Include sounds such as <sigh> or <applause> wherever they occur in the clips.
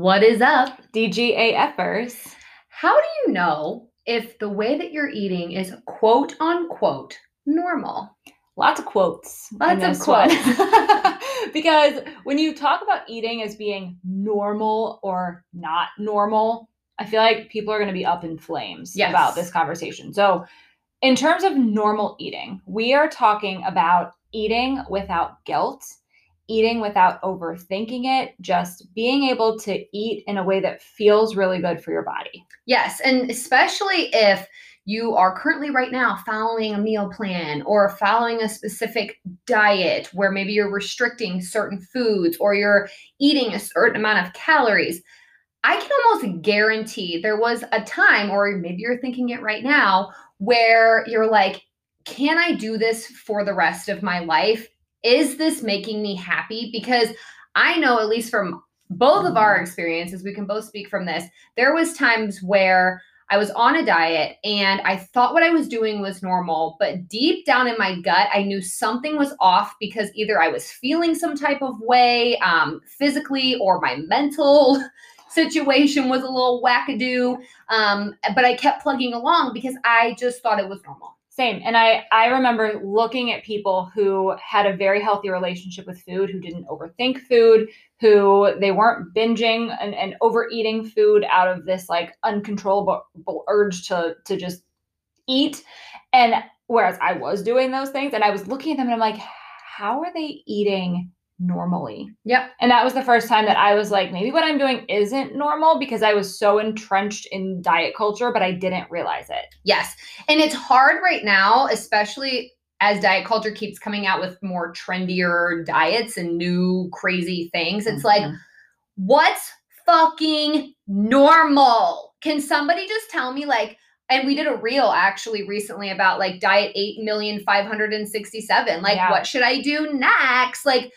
What is up? DGAFers. How do you know if the way that you're eating is quote unquote normal? Lots of quotes. Lots of quotes. <laughs> because when you talk about eating as being normal or not normal, I feel like people are going to be up in flames Yes. about this conversation. So, in terms of normal eating, we are talking about eating without guilt, eating without overthinking it, just being able to eat in a way that feels really good for your body. Yes, and especially if you are currently right now following a meal plan or following a specific diet where maybe you're restricting certain foods or you're eating a certain amount of calories. I can almost guarantee there was a time, or maybe you're thinking it right now, where you're like, can I do this for the rest of my life? Is this making me happy? Because I know, at least from both of our experiences, we can both speak from this. There was times where I was on a diet and I thought what I was doing was normal, but deep down in my gut, I knew something was off because either I was feeling some type of way um, physically or my mental <laughs> situation was a little wackadoo. Um, but I kept plugging along because I just thought it was normal. Same. And I I remember looking at people who had a very healthy relationship with food, who didn't overthink food, who they weren't binging and, and overeating food out of this like uncontrollable urge to to just eat. And whereas I was doing those things and I was looking at them and I'm like, how are they eating normally? Yep. And that was the first time that I was like, maybe what I'm doing isn't normal because I was so entrenched in diet culture, but I didn't realize it. Yes. And it's hard right now, especially as diet culture keeps coming out with more trendier diets and new crazy things. It's like, Mhm. what's fucking normal? Can somebody just tell me, like, and we did a reel actually recently about like diet 8,567. Like, Yeah. what should I do next? Like,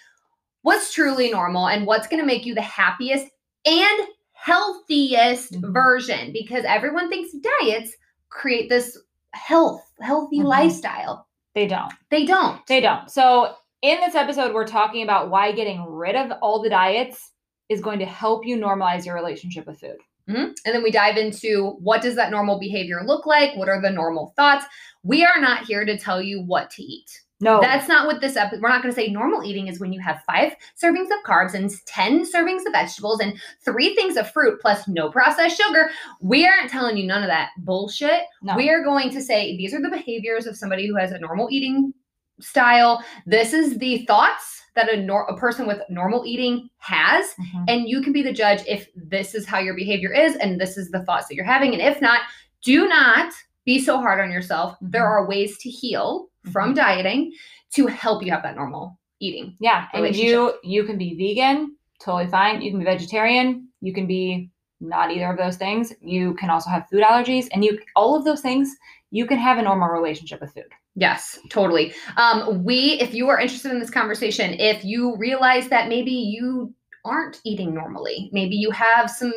what's truly normal and what's going to make you the happiest and healthiest Mhm. version? Because everyone thinks diets create this health, healthy Mhm. lifestyle. they don't. They don't. They don't. So, in this episode, we're talking about why getting rid of all the diets is going to help you normalize your relationship with food. Mhm. And then we dive into what does that normal behavior look like? What are the normal thoughts? We are not here to tell you what to eat. No, That's not what this episode. We're not going to say normal eating is when you have five servings of carbs and ten servings of vegetables and three things of fruit plus no processed sugar. We aren't telling you none of that bullshit. no. We are going to say these are the behaviors of somebody who has a normal eating style. This is the thoughts that a, nor- a person with normal eating has Mhm. and you can be the judge if this is how your behavior is and this is the thoughts that you're having and if not do not be so hard on yourself there Mhm. are ways to heal from dieting to help you have that normal eating yeah, and you you can be vegan, totally fine. You can be vegetarian. You can be not either of those things. You can also have food allergies, and you all of those things. You can have a normal relationship with food. yes totally um we if you are interested in this conversation if you realize that maybe you aren't eating normally maybe you have some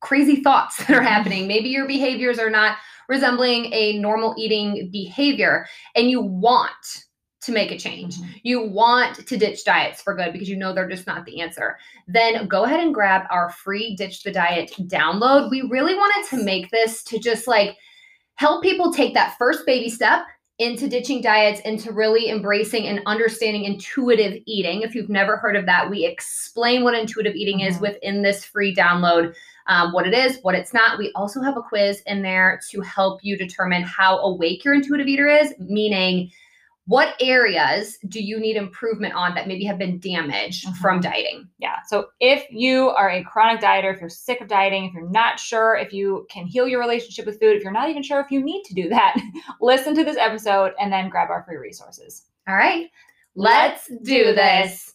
crazy thoughts <laughs> that are happening <laughs> maybe your behaviors are not resembling a normal eating behavior and you want to make a change you want to ditch diets for good because you know they're just not the answer, then go ahead and grab our free Ditch the Diet download. We really wanted to make this to just like help people take that first baby step into ditching diets, into really embracing and understanding intuitive eating. If you've never heard of that, we explain what intuitive eating is Mhm. within this free download. Um, what it is, what it's not. We also have a quiz in there to help you determine how awake your intuitive eater is, meaning what areas do you need improvement on that maybe have been damaged Mhm. from dieting? Yeah. So if you are a chronic dieter, if you're sick of dieting, if you're not sure if you can heal your relationship with food, if you're not even sure if you need to do that, <laughs> listen to this episode and then grab our free resources. All right, let's do this.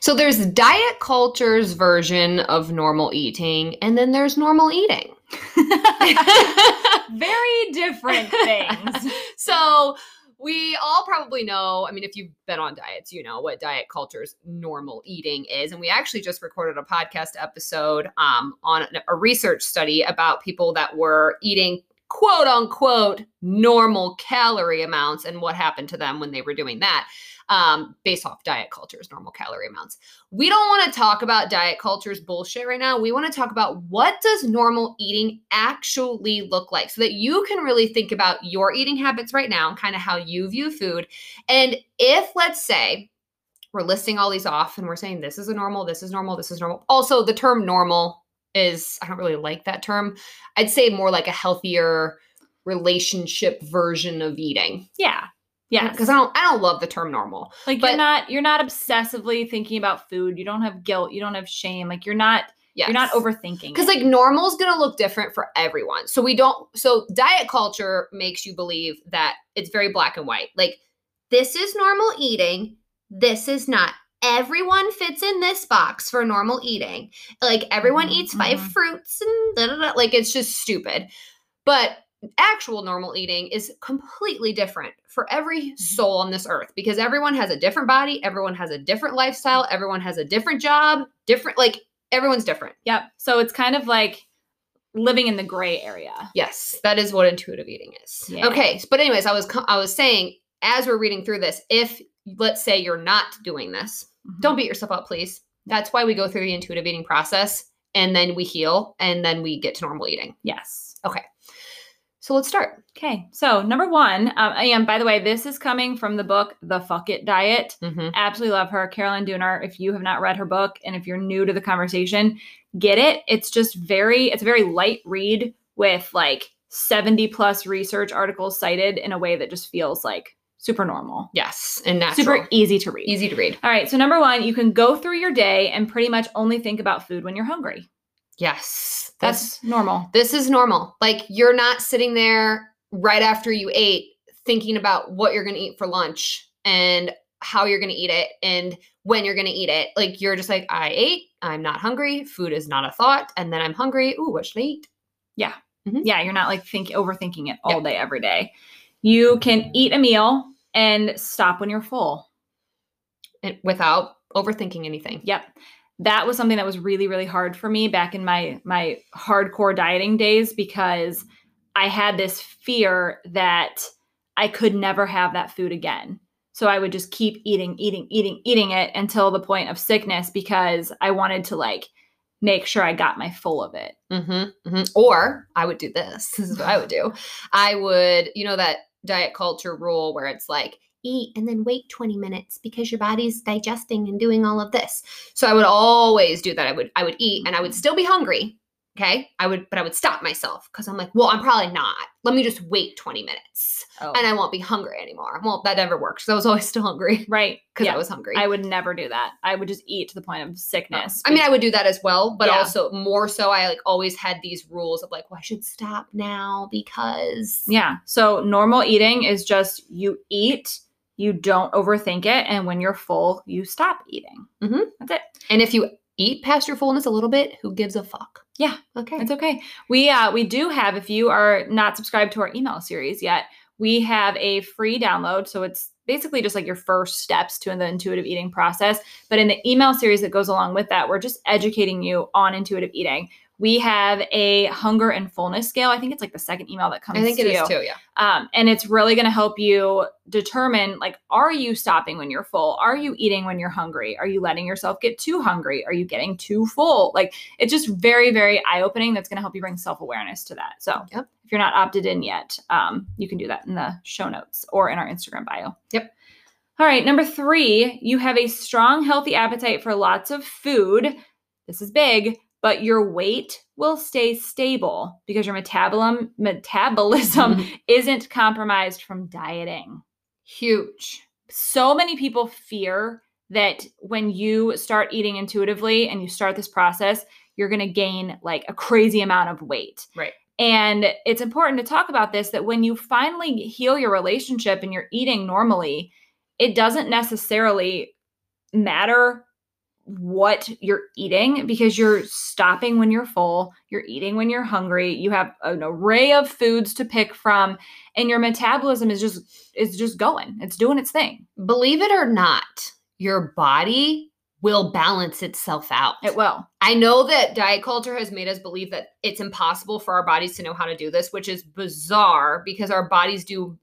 So there's diet culture's version of normal eating, and then there's normal eating. <laughs> Very different things. <laughs> so we all probably know i mean if you've been on diets you know what diet culture's normal eating is and we actually just recorded a podcast episode um, on a research study about people that were eating quote unquote normal calorie amounts and what happened to them when they were doing that um, based off diet culture's normal calorie amounts. We don't want to talk about diet culture's bullshit right now. We want to talk about what does normal eating actually look like so that you can really think about your eating habits right now and kind of how you view food. And if let's say we're listing all these off and we're saying this is a normal this is normal this is normal also the term normal is i don't really like that term. I'd say more like a healthier relationship version of eating. Yeah. Yeah. because i don't i don't love the term normal Like but- you're not you're not obsessively thinking about food. You don't have guilt. You don't have shame. Like you're not yes. you're not overthinking. because like normal is going to look different for everyone so we don't so diet culture makes you believe that it's very black and white like this is normal eating this is not everyone fits in this box for normal eating like everyone Mhm, eats 5 mhm. fruits and da, da, da. like it's just stupid but actual normal eating is completely different for every soul on this earth because everyone has a different body everyone has a different lifestyle everyone has a different job different like everyone's different Yep. So it's kind of like living in the gray area. Yes, that is what intuitive eating is. Yeah. Okay, but anyways, I was I was saying as we're reading through this, if let's say you're not doing this, Mm-hmm. don't beat yourself up, please. That's why we go through the intuitive eating process and then we heal and then we get to normal eating. Yes. So let's start. Okay. So number one, um, and by the way, this is coming from the book The Fuck It Diet. Mm-hmm. Absolutely love her, Caroline Dooner. If you have not read her book and if you're new to the conversation, get it. It's just very, it's a very light read with like 70 plus research articles cited in a way that just feels like super normal, Yes, and natural. super easy to read. easy to read. All right. So number one, you can go through your day and pretty much only think about food when you're hungry. Yes, that's That's normal. this is normal. Like you're not sitting there right after you ate thinking about what you're going to eat for lunch and how you're going to eat it and when you're going to eat it. Like you're just like, I ate, I'm not hungry, food is not a thought, and then I'm hungry. Ooh, what should I eat? Yeah, mm-hmm. Yeah, you're not like think overthinking it all Yep. day every day. You can eat a meal and stop when you're full. And without overthinking anything. Yep. That was something that was really really hard for me back in my my hardcore dieting days because I had this fear that I could never have that food again. So I would just keep eating eating eating eating it until the point of sickness because I wanted to like make sure I got my full of it. Mm-hmm, hmm Or I would do this. This is what I would do. I would, you know, that diet culture rule where it's like, eat and then wait 20 minutes because your body's digesting and doing all of this. So I would always do that. I would I would eat and I would mm-hmm. still be hungry. Okay. I would, but I would stop myself because I'm like, well, I'm probably not. Let me just wait 20 minutes Oh. and I won't be hungry anymore. Well, that never works. I was always still hungry <laughs> right. because Yeah. I was hungry. I would never do that. I would just eat to the point of sickness. Uh, I mean, I would do that as well, but Yeah. also more so, I like always had these rules of like, well, I should stop now because yeah. So normal eating is just you eat, you don't overthink it, and when you're full, you stop eating. Mhm. That's it. And if you eat past your fullness a little bit, who gives a fuck? Yeah. Okay. It's okay. We uh we do have if you are not subscribed to our email series yet, we have a free download. So it's basically just like your first steps to the intuitive eating process. But in the email series that goes along with that, we're just educating you on intuitive eating. We have a hunger and fullness scale. I think it's like the second email that comes I think to it is too. Yeah. Um, and it's really going to help you determine like, are you stopping when you're full? Are you eating when you're hungry? Are you letting yourself get too hungry? Are you getting too full? Like, it's just very, very eye opening. That's going to help you bring self awareness to that. So, Yep. if you're not opted in yet, um, you can do that in the show notes or in our Instagram bio. Yep. All right. Number three, you have a strong, healthy appetite for lots of food. This is big, but your weight will stay stable because your metabolism metabolism Mhm. <laughs> isn't compromised from dieting. Huge. So many people fear that when you start eating intuitively and you start this process, you're going to gain like a crazy amount of weight. Right. And it's important to talk about this that when you finally heal your relationship and you're eating normally, it doesn't necessarily matter what you're eating because you're stopping when you're full, you're eating when you're hungry, you have an array of foods to pick from and your metabolism is just is just going. It's doing its thing. Believe it or not, your body will balance itself out. It will. I know that diet culture has made us believe that it's impossible for our bodies to know how to do this, which is bizarre because our bodies do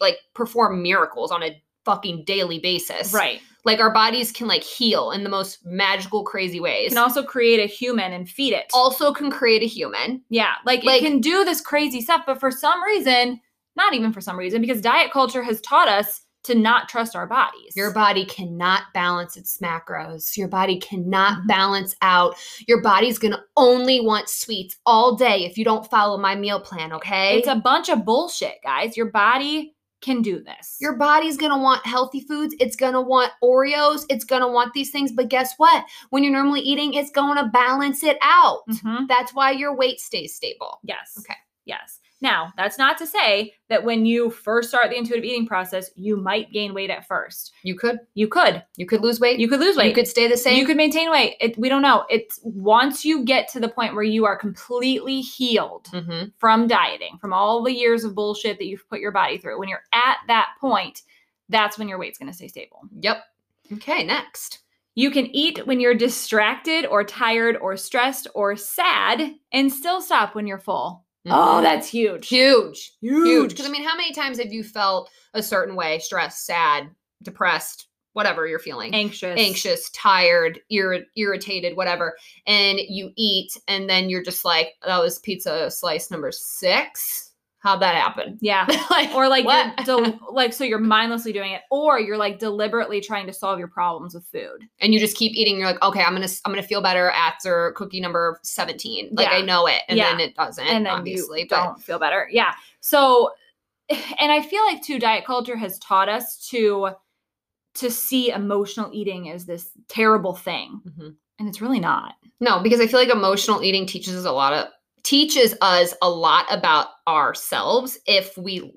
like perform miracles on a fucking daily basis. Right. Like our bodies can like heal in the most magical, crazy ways. Can also create a human and feed it. also can create a human. Yeah, like, Like- it can do this crazy stuff, but for some reason, not even for some reason, because diet culture has taught us to not trust our bodies. Your body cannot balance its macros. Your body cannot Mhm. balance out. Your body's going to only want sweets all day if you don't follow my meal plan, okay? it's a bunch of bullshit, guys. Your body can do this. Your body's gonna want healthy foods. It's gonna want Oreos. It's gonna want these things. But guess what? When you're normally eating, it's gonna balance it out. Mhm. That's why your weight stays stable. Yes. Okay. Yes. Now, that's not to say that when you first start the intuitive eating process, you might gain weight at first. You could. You could. You could lose weight. You could lose weight. You could stay the same. You could maintain weight. It, we don't know. It's once you get to the point where you are completely healed hmm from dieting, from all the years of bullshit that you've put your body through. When you're at that point, that's when your weight's going to stay stable. Yep. Okay. Next. You can eat when you're distracted or tired or stressed or sad and still stop when you're full. Oh, Mhm. that's huge. huge. Huge. Because I mean, how many times have you felt a certain way? Stressed, sad, depressed, whatever you're feeling. anxious. anxious, tired, irri- irritated, whatever, and you eat, and then you're just like, that was pizza slice number six. How'd that happen? Yeah. <laughs> like, Or like what? del- <laughs> like so you're mindlessly doing it or you're like deliberately trying to solve your problems with food. and you just keep eating. You're like, okay, I'm gonna, I'm gonna feel better after cookie number 17. Like Yeah. I know it, and Yeah. then it doesn't, and then obviously. you but don't feel better. Yeah. So <sighs> and I feel like too diet culture has taught us to to see emotional eating as this terrible thing. Mhm. And it's really not. no, because I feel like emotional eating teaches us a lot of teaches us a lot about ourselves if we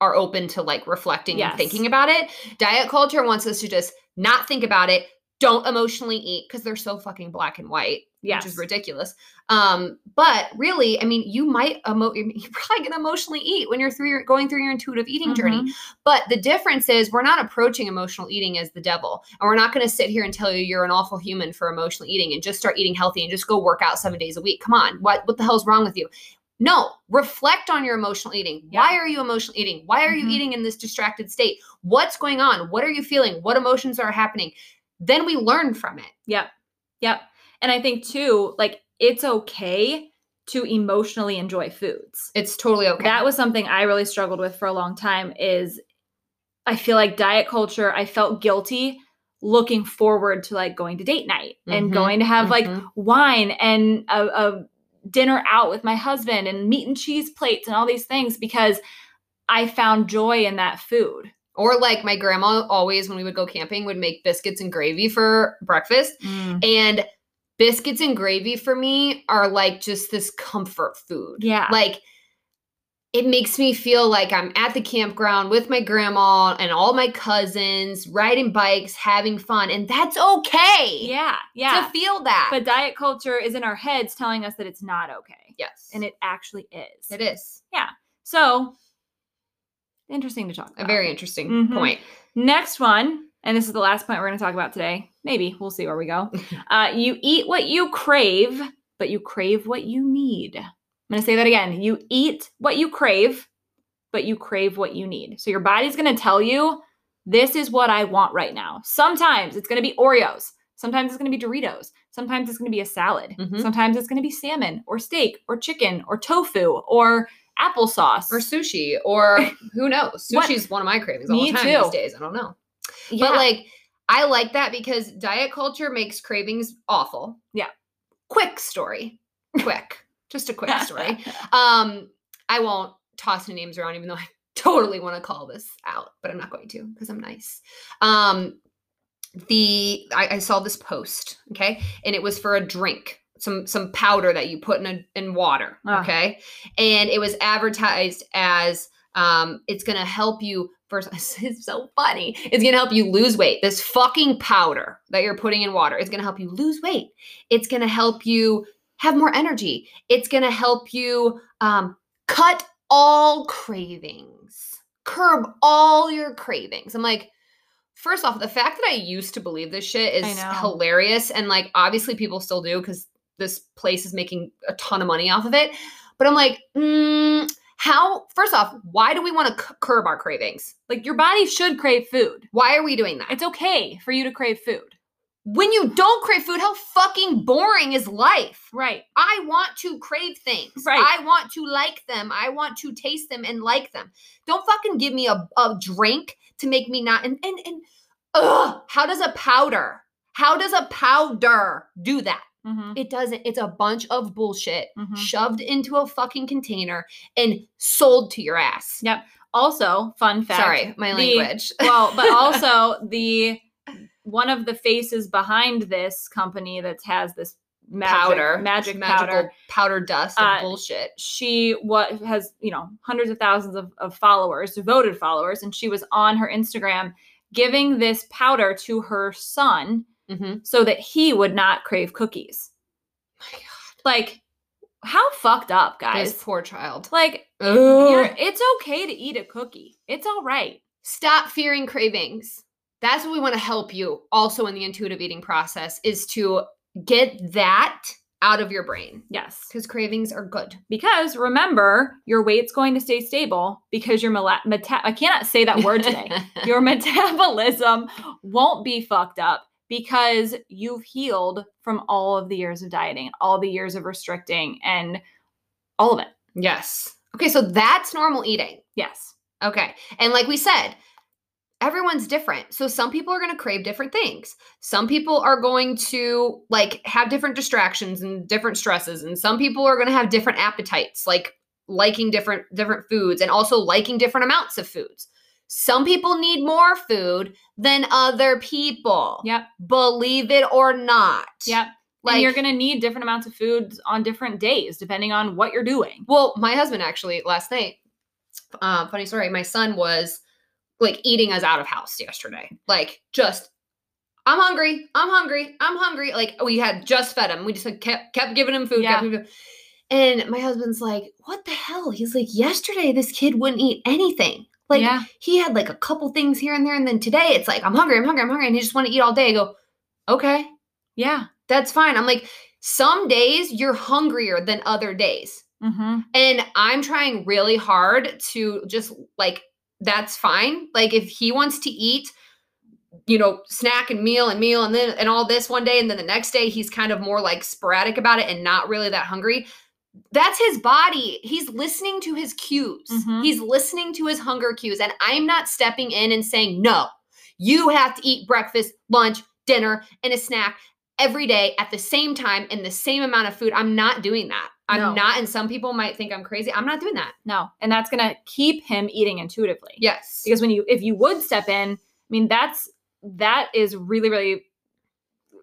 are open to like reflecting Yes. and thinking about it. Diet culture wants us to just not think about it, don't emotionally eat because they're so fucking black and white, Yes. which is ridiculous. Um, but really, I mean, you might emo- <laughs> you're probably gonna emotionally eat when you're through your going through your intuitive eating journey. Mhm. But the difference is we're not approaching emotional eating as the devil. And we're not going to sit here and tell you you're an awful human for emotional eating and just start eating healthy and just go work out 7 days a week. Come on. What what the hell's wrong with you? No, reflect on your emotional eating. Yeah. Why are you emotional eating? Why are you Mhm. eating in this distracted state? What's going on? What are you feeling? What emotions are happening? Then we learn from it. Yep. Yep. And I think too, like it's okay to emotionally enjoy foods. It's totally okay. That was something I really struggled with for a long time is I feel like diet culture, I felt guilty looking forward to like going to date night and Mhm, going to have like mhm. wine and a, a dinner out with my husband and meat and cheese plates and all these things because I found joy in that food. or like my grandma always when we would go camping would make biscuits and gravy for breakfast. And biscuits and gravy for me are like just this comfort food. Yeah. Like it makes me feel like I'm at the campground with my grandma and all my cousins, riding bikes, having fun. And that's okay Yeah. Yeah. to feel that. But diet culture is in our heads telling us that it's not okay. yes. And it actually is. it is Yeah. So interesting to talk about. a very interesting Mhm. point. Next one, and this is the last point we're going to talk about today. Maybe we'll see where we go. <laughs> uh, you eat what you crave, but you crave what you need. I'm going to say that again. You eat what you crave, but you crave what you need. So your body's going to tell you, this is what I want right now. Sometimes it's going to be Oreos. Sometimes it's going to be Doritos. Sometimes it's going to be a salad. Mhm. Sometimes it's going to be salmon or steak or chicken or tofu or applesauce. or sushi or <laughs> who knows sushi's one of my cravings all Me the time too. these days i don't know Yeah. but like i like that because diet culture makes cravings awful. Yeah. quick story. <laughs> Quick. Just a quick story. <laughs> Um i won't toss any names around even though i <laughs> totally want to call this out but i'm not going to because i'm nice. Um the I, I saw this post okay? And it was for a drink some some powder that you put in a, in water Ah. okay? And it was advertised as um it's gonna help you first <laughs> it's so funny it's gonna help you lose weight. This fucking powder that you're putting in water is gonna help you lose weight. It's gonna help you have more energy. It's gonna help you um cut all cravings curb all your cravings. I'm like first off the fact that i used to believe this shit is hilarious and like obviously people still do because this place is making a ton of money off of it but i'm like mm, how first off why do we want to c- curb our cravings like your body should crave food. why are we doing that It's okay for you to crave food. when you don't crave food how fucking boring is life Right. I want to crave things. Right. I want to like them. I want to taste them and like them. Don't fucking give me a, a drink to make me not and and and ugh, how does a powder? How does a powder do that? Mm-hmm. It doesn't. It's a bunch of bullshit Mhm. shoved into a fucking container and sold to your ass. Yep. Also, fun fact. Sorry, my the- language. <laughs> well, but <laughs> also the one of the faces behind this company that has this magic, powder, magic magical powder. powder dust of Uh, bullshit. She what has you know hundreds of thousands of, of followers, devoted followers, and she was on her Instagram giving this powder to her son Mm-hmm. so that he would not crave cookies. My God, Like, how fucked up, guys? this poor child. like, you're, it's okay to eat a cookie. It's all right. stop fearing cravings that's what we want to help you also in the intuitive eating process is to get that out of your brain Yes. because cravings are good Because remember, your weight's going to stay stable because your mela- meta- I cannot say that word today. <laughs> your metabolism won't be fucked up because you've healed from all of the years of dieting, all the years of restricting, and all of it. yes. Okay so that's normal eating. Yes. okay and like we said everyone's different. So some people are going to crave different things. Some people are going to like have different distractions and different stresses and some people are going to have different appetites like liking different different foods and also liking different amounts of foods some people need more food than other people Yep. believe it or not Yep. like and you're going to need different amounts of foods on different days depending on what you're doing. Well, my husband actually last night, uh, funny story, my son was like eating us out of house yesterday. Like just I'm hungry, I'm hungry, I'm hungry. Like we had just fed him. We just like, kept kept giving him food, Yeah. kept him- And my husband's like, what the hell? He's like, yesterday this kid wouldn't eat anything. Like yeah. he had like a couple things here and there, and then today it's like, I'm hungry, I'm hungry, I'm hungry, and he just want to eat all day. I go, okay, Yeah. that's fine. I'm like, some days you're hungrier than other days. Mm-hmm. And I'm trying really hard to just like, that's fine. Like, if he wants to eat, you know, snack and meal and meal and then and all this one day, and then the next day he's kind of more like sporadic about it and not really that hungry. That's his body. He's listening to his cues. Mhm. He's listening to his hunger cues. And I'm not stepping in and saying, no, you have to eat breakfast, lunch, dinner, and a snack every day at the same time in the same amount of food. I'm not doing that. I'm No. not. And some people might think I'm crazy. I'm not doing that. No. And that's going to keep him eating intuitively. Yes. Because when you, if you would step in, I mean, that's, that is really, really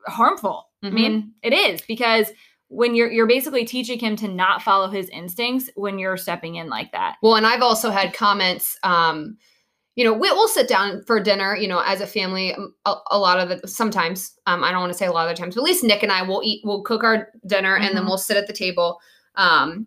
harmful. I Mhm. mean, it is because when you're, you're basically teaching him to not follow his instincts when you're stepping in like that. Well, and I've also had comments. Um, you know, we, we'll sit down for dinner. You know, as a family, um, a, a lot of the, Sometimes, um, I don't want to say a lot of the times, but at least Nick and I will eat. We'll cook our dinner, and then Mhm. we'll sit at the table, um,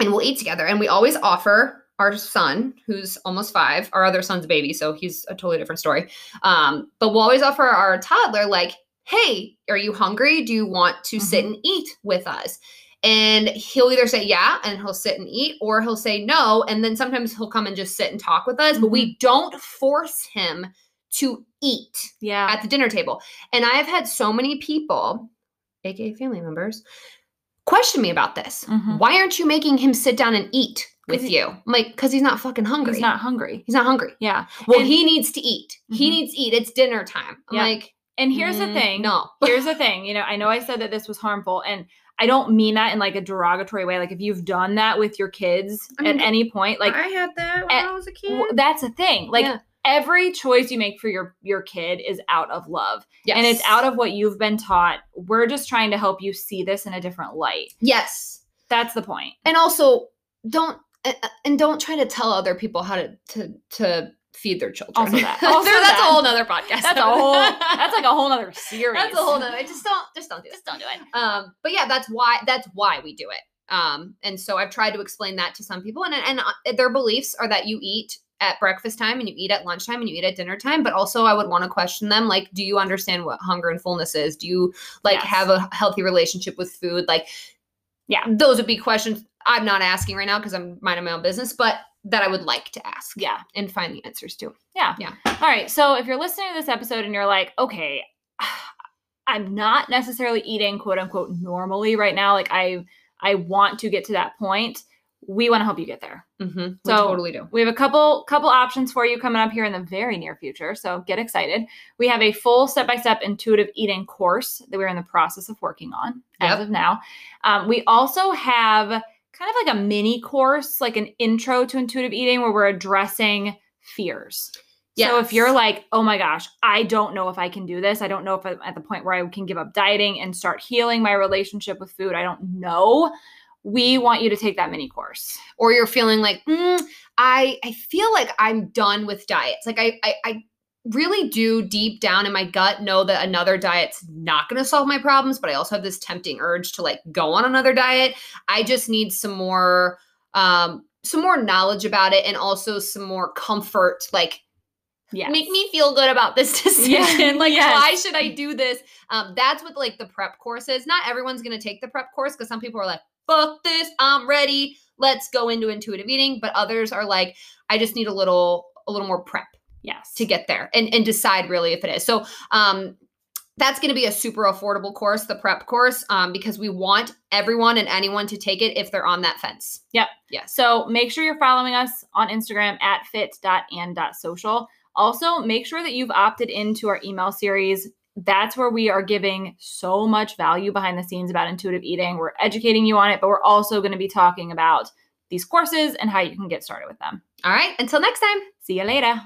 and we'll eat together. And we always offer our son, who's almost five, our other son's a baby, so he's a totally different story. Um, but we'll always offer our toddler like, hey, are you hungry? Do you want to sit Mm-hmm. and eat with us? And he'll either say yeah and he'll sit and eat, or he'll say no. And then sometimes he'll come and just sit and talk with us, but Mm-hmm. we don't force him to eat Yeah. at the dinner table. And I have had so many people, aka family members, question me about this. Mhm. Why aren't you making him sit down and eat with he- you? I'm like, because he's not fucking hungry. He's not hungry. He's not hungry. Yeah. Well, And- he needs to eat. He Mhm. needs to eat. It's dinner time. I'm Yeah. like, And here's the "Mm, thing. No. <laughs> here's the thing you know i know i said that this was harmful and i don't mean that in like a derogatory way like if you've done that with your kids I mean, at any point like I had that when I was a kid. that's a thing like Yeah. every choice you make for your your kid is out of love and it's out of what you've been taught we're just trying to help you see this in a different light yes. that's the point. And also, don't uh, uh, and don't try to tell other people how to to to feed their children. Also that. <laughs> Also that's that. a whole nother podcast. that's a whole <laughs> that's like a whole nother series that's a whole nother. Just don't just don't do that. just don't do it Um, but yeah, that's why that's why we do it. Um, and so I've tried to explain that to some people, and and uh, their beliefs are that you eat at breakfast time and you eat at lunchtime and you eat at dinner time. But also, I would want to question them, like, do you understand what hunger and fullness is? Do you like Yes. have a healthy relationship with food? Like, Yeah. those would be questions I'm not asking right now because I'm minding my own business, but that I would like to ask yeah and find the answers to. Yeah. Yeah. All right. So if you're listening to this episode and you're like, okay, <sighs> I'm not necessarily eating quote unquote normally right now, like I I want to get to that point, we want to help you get there. Mm-hmm. we So- totally do. We have a couple couple options for you coming up here in the very near future, so get excited. We have a full step-by-step intuitive eating course that we're in the process of working on as of now. Um, we also have kind of like a mini course, like an intro to intuitive eating where we're addressing fears. So if you're like, oh my gosh, I don't know if I can do this. I don't know if I'm at the point where I can give up dieting and start healing my relationship with food. I don't know. We want you to take that mini course. or you're feeling like mm, I I feel like I'm done with diets. Like I, I I really do deep down in my gut know that another diet's not going to solve my problems, but I also have this tempting urge to like go on another diet. I just need some more um some more knowledge about it and also some more comfort like Yeah. make me feel good about this <laughs> decision. Yeah, Like, yes. why should I do this? Um, that's what like the prep course is. Not everyone's gonna take the prep course because some people are like, fuck this, I'm ready. Let's go into intuitive eating. But others are like, I just need a little, a little more prep Yes. to get there and, and decide really if it is. So um that's going to be a super affordable course, the prep course, um, because we want everyone and anyone to take it if they're on that fence. Yep. Yeah. So make sure you're following us on Instagram at fit.and.social. Also, make sure that you've opted into our email series. That's where we are giving so much value behind the scenes about intuitive eating. We're educating you on it, but we're also going to be talking about these courses and how you can get started with them. All right. Until next time. See you later.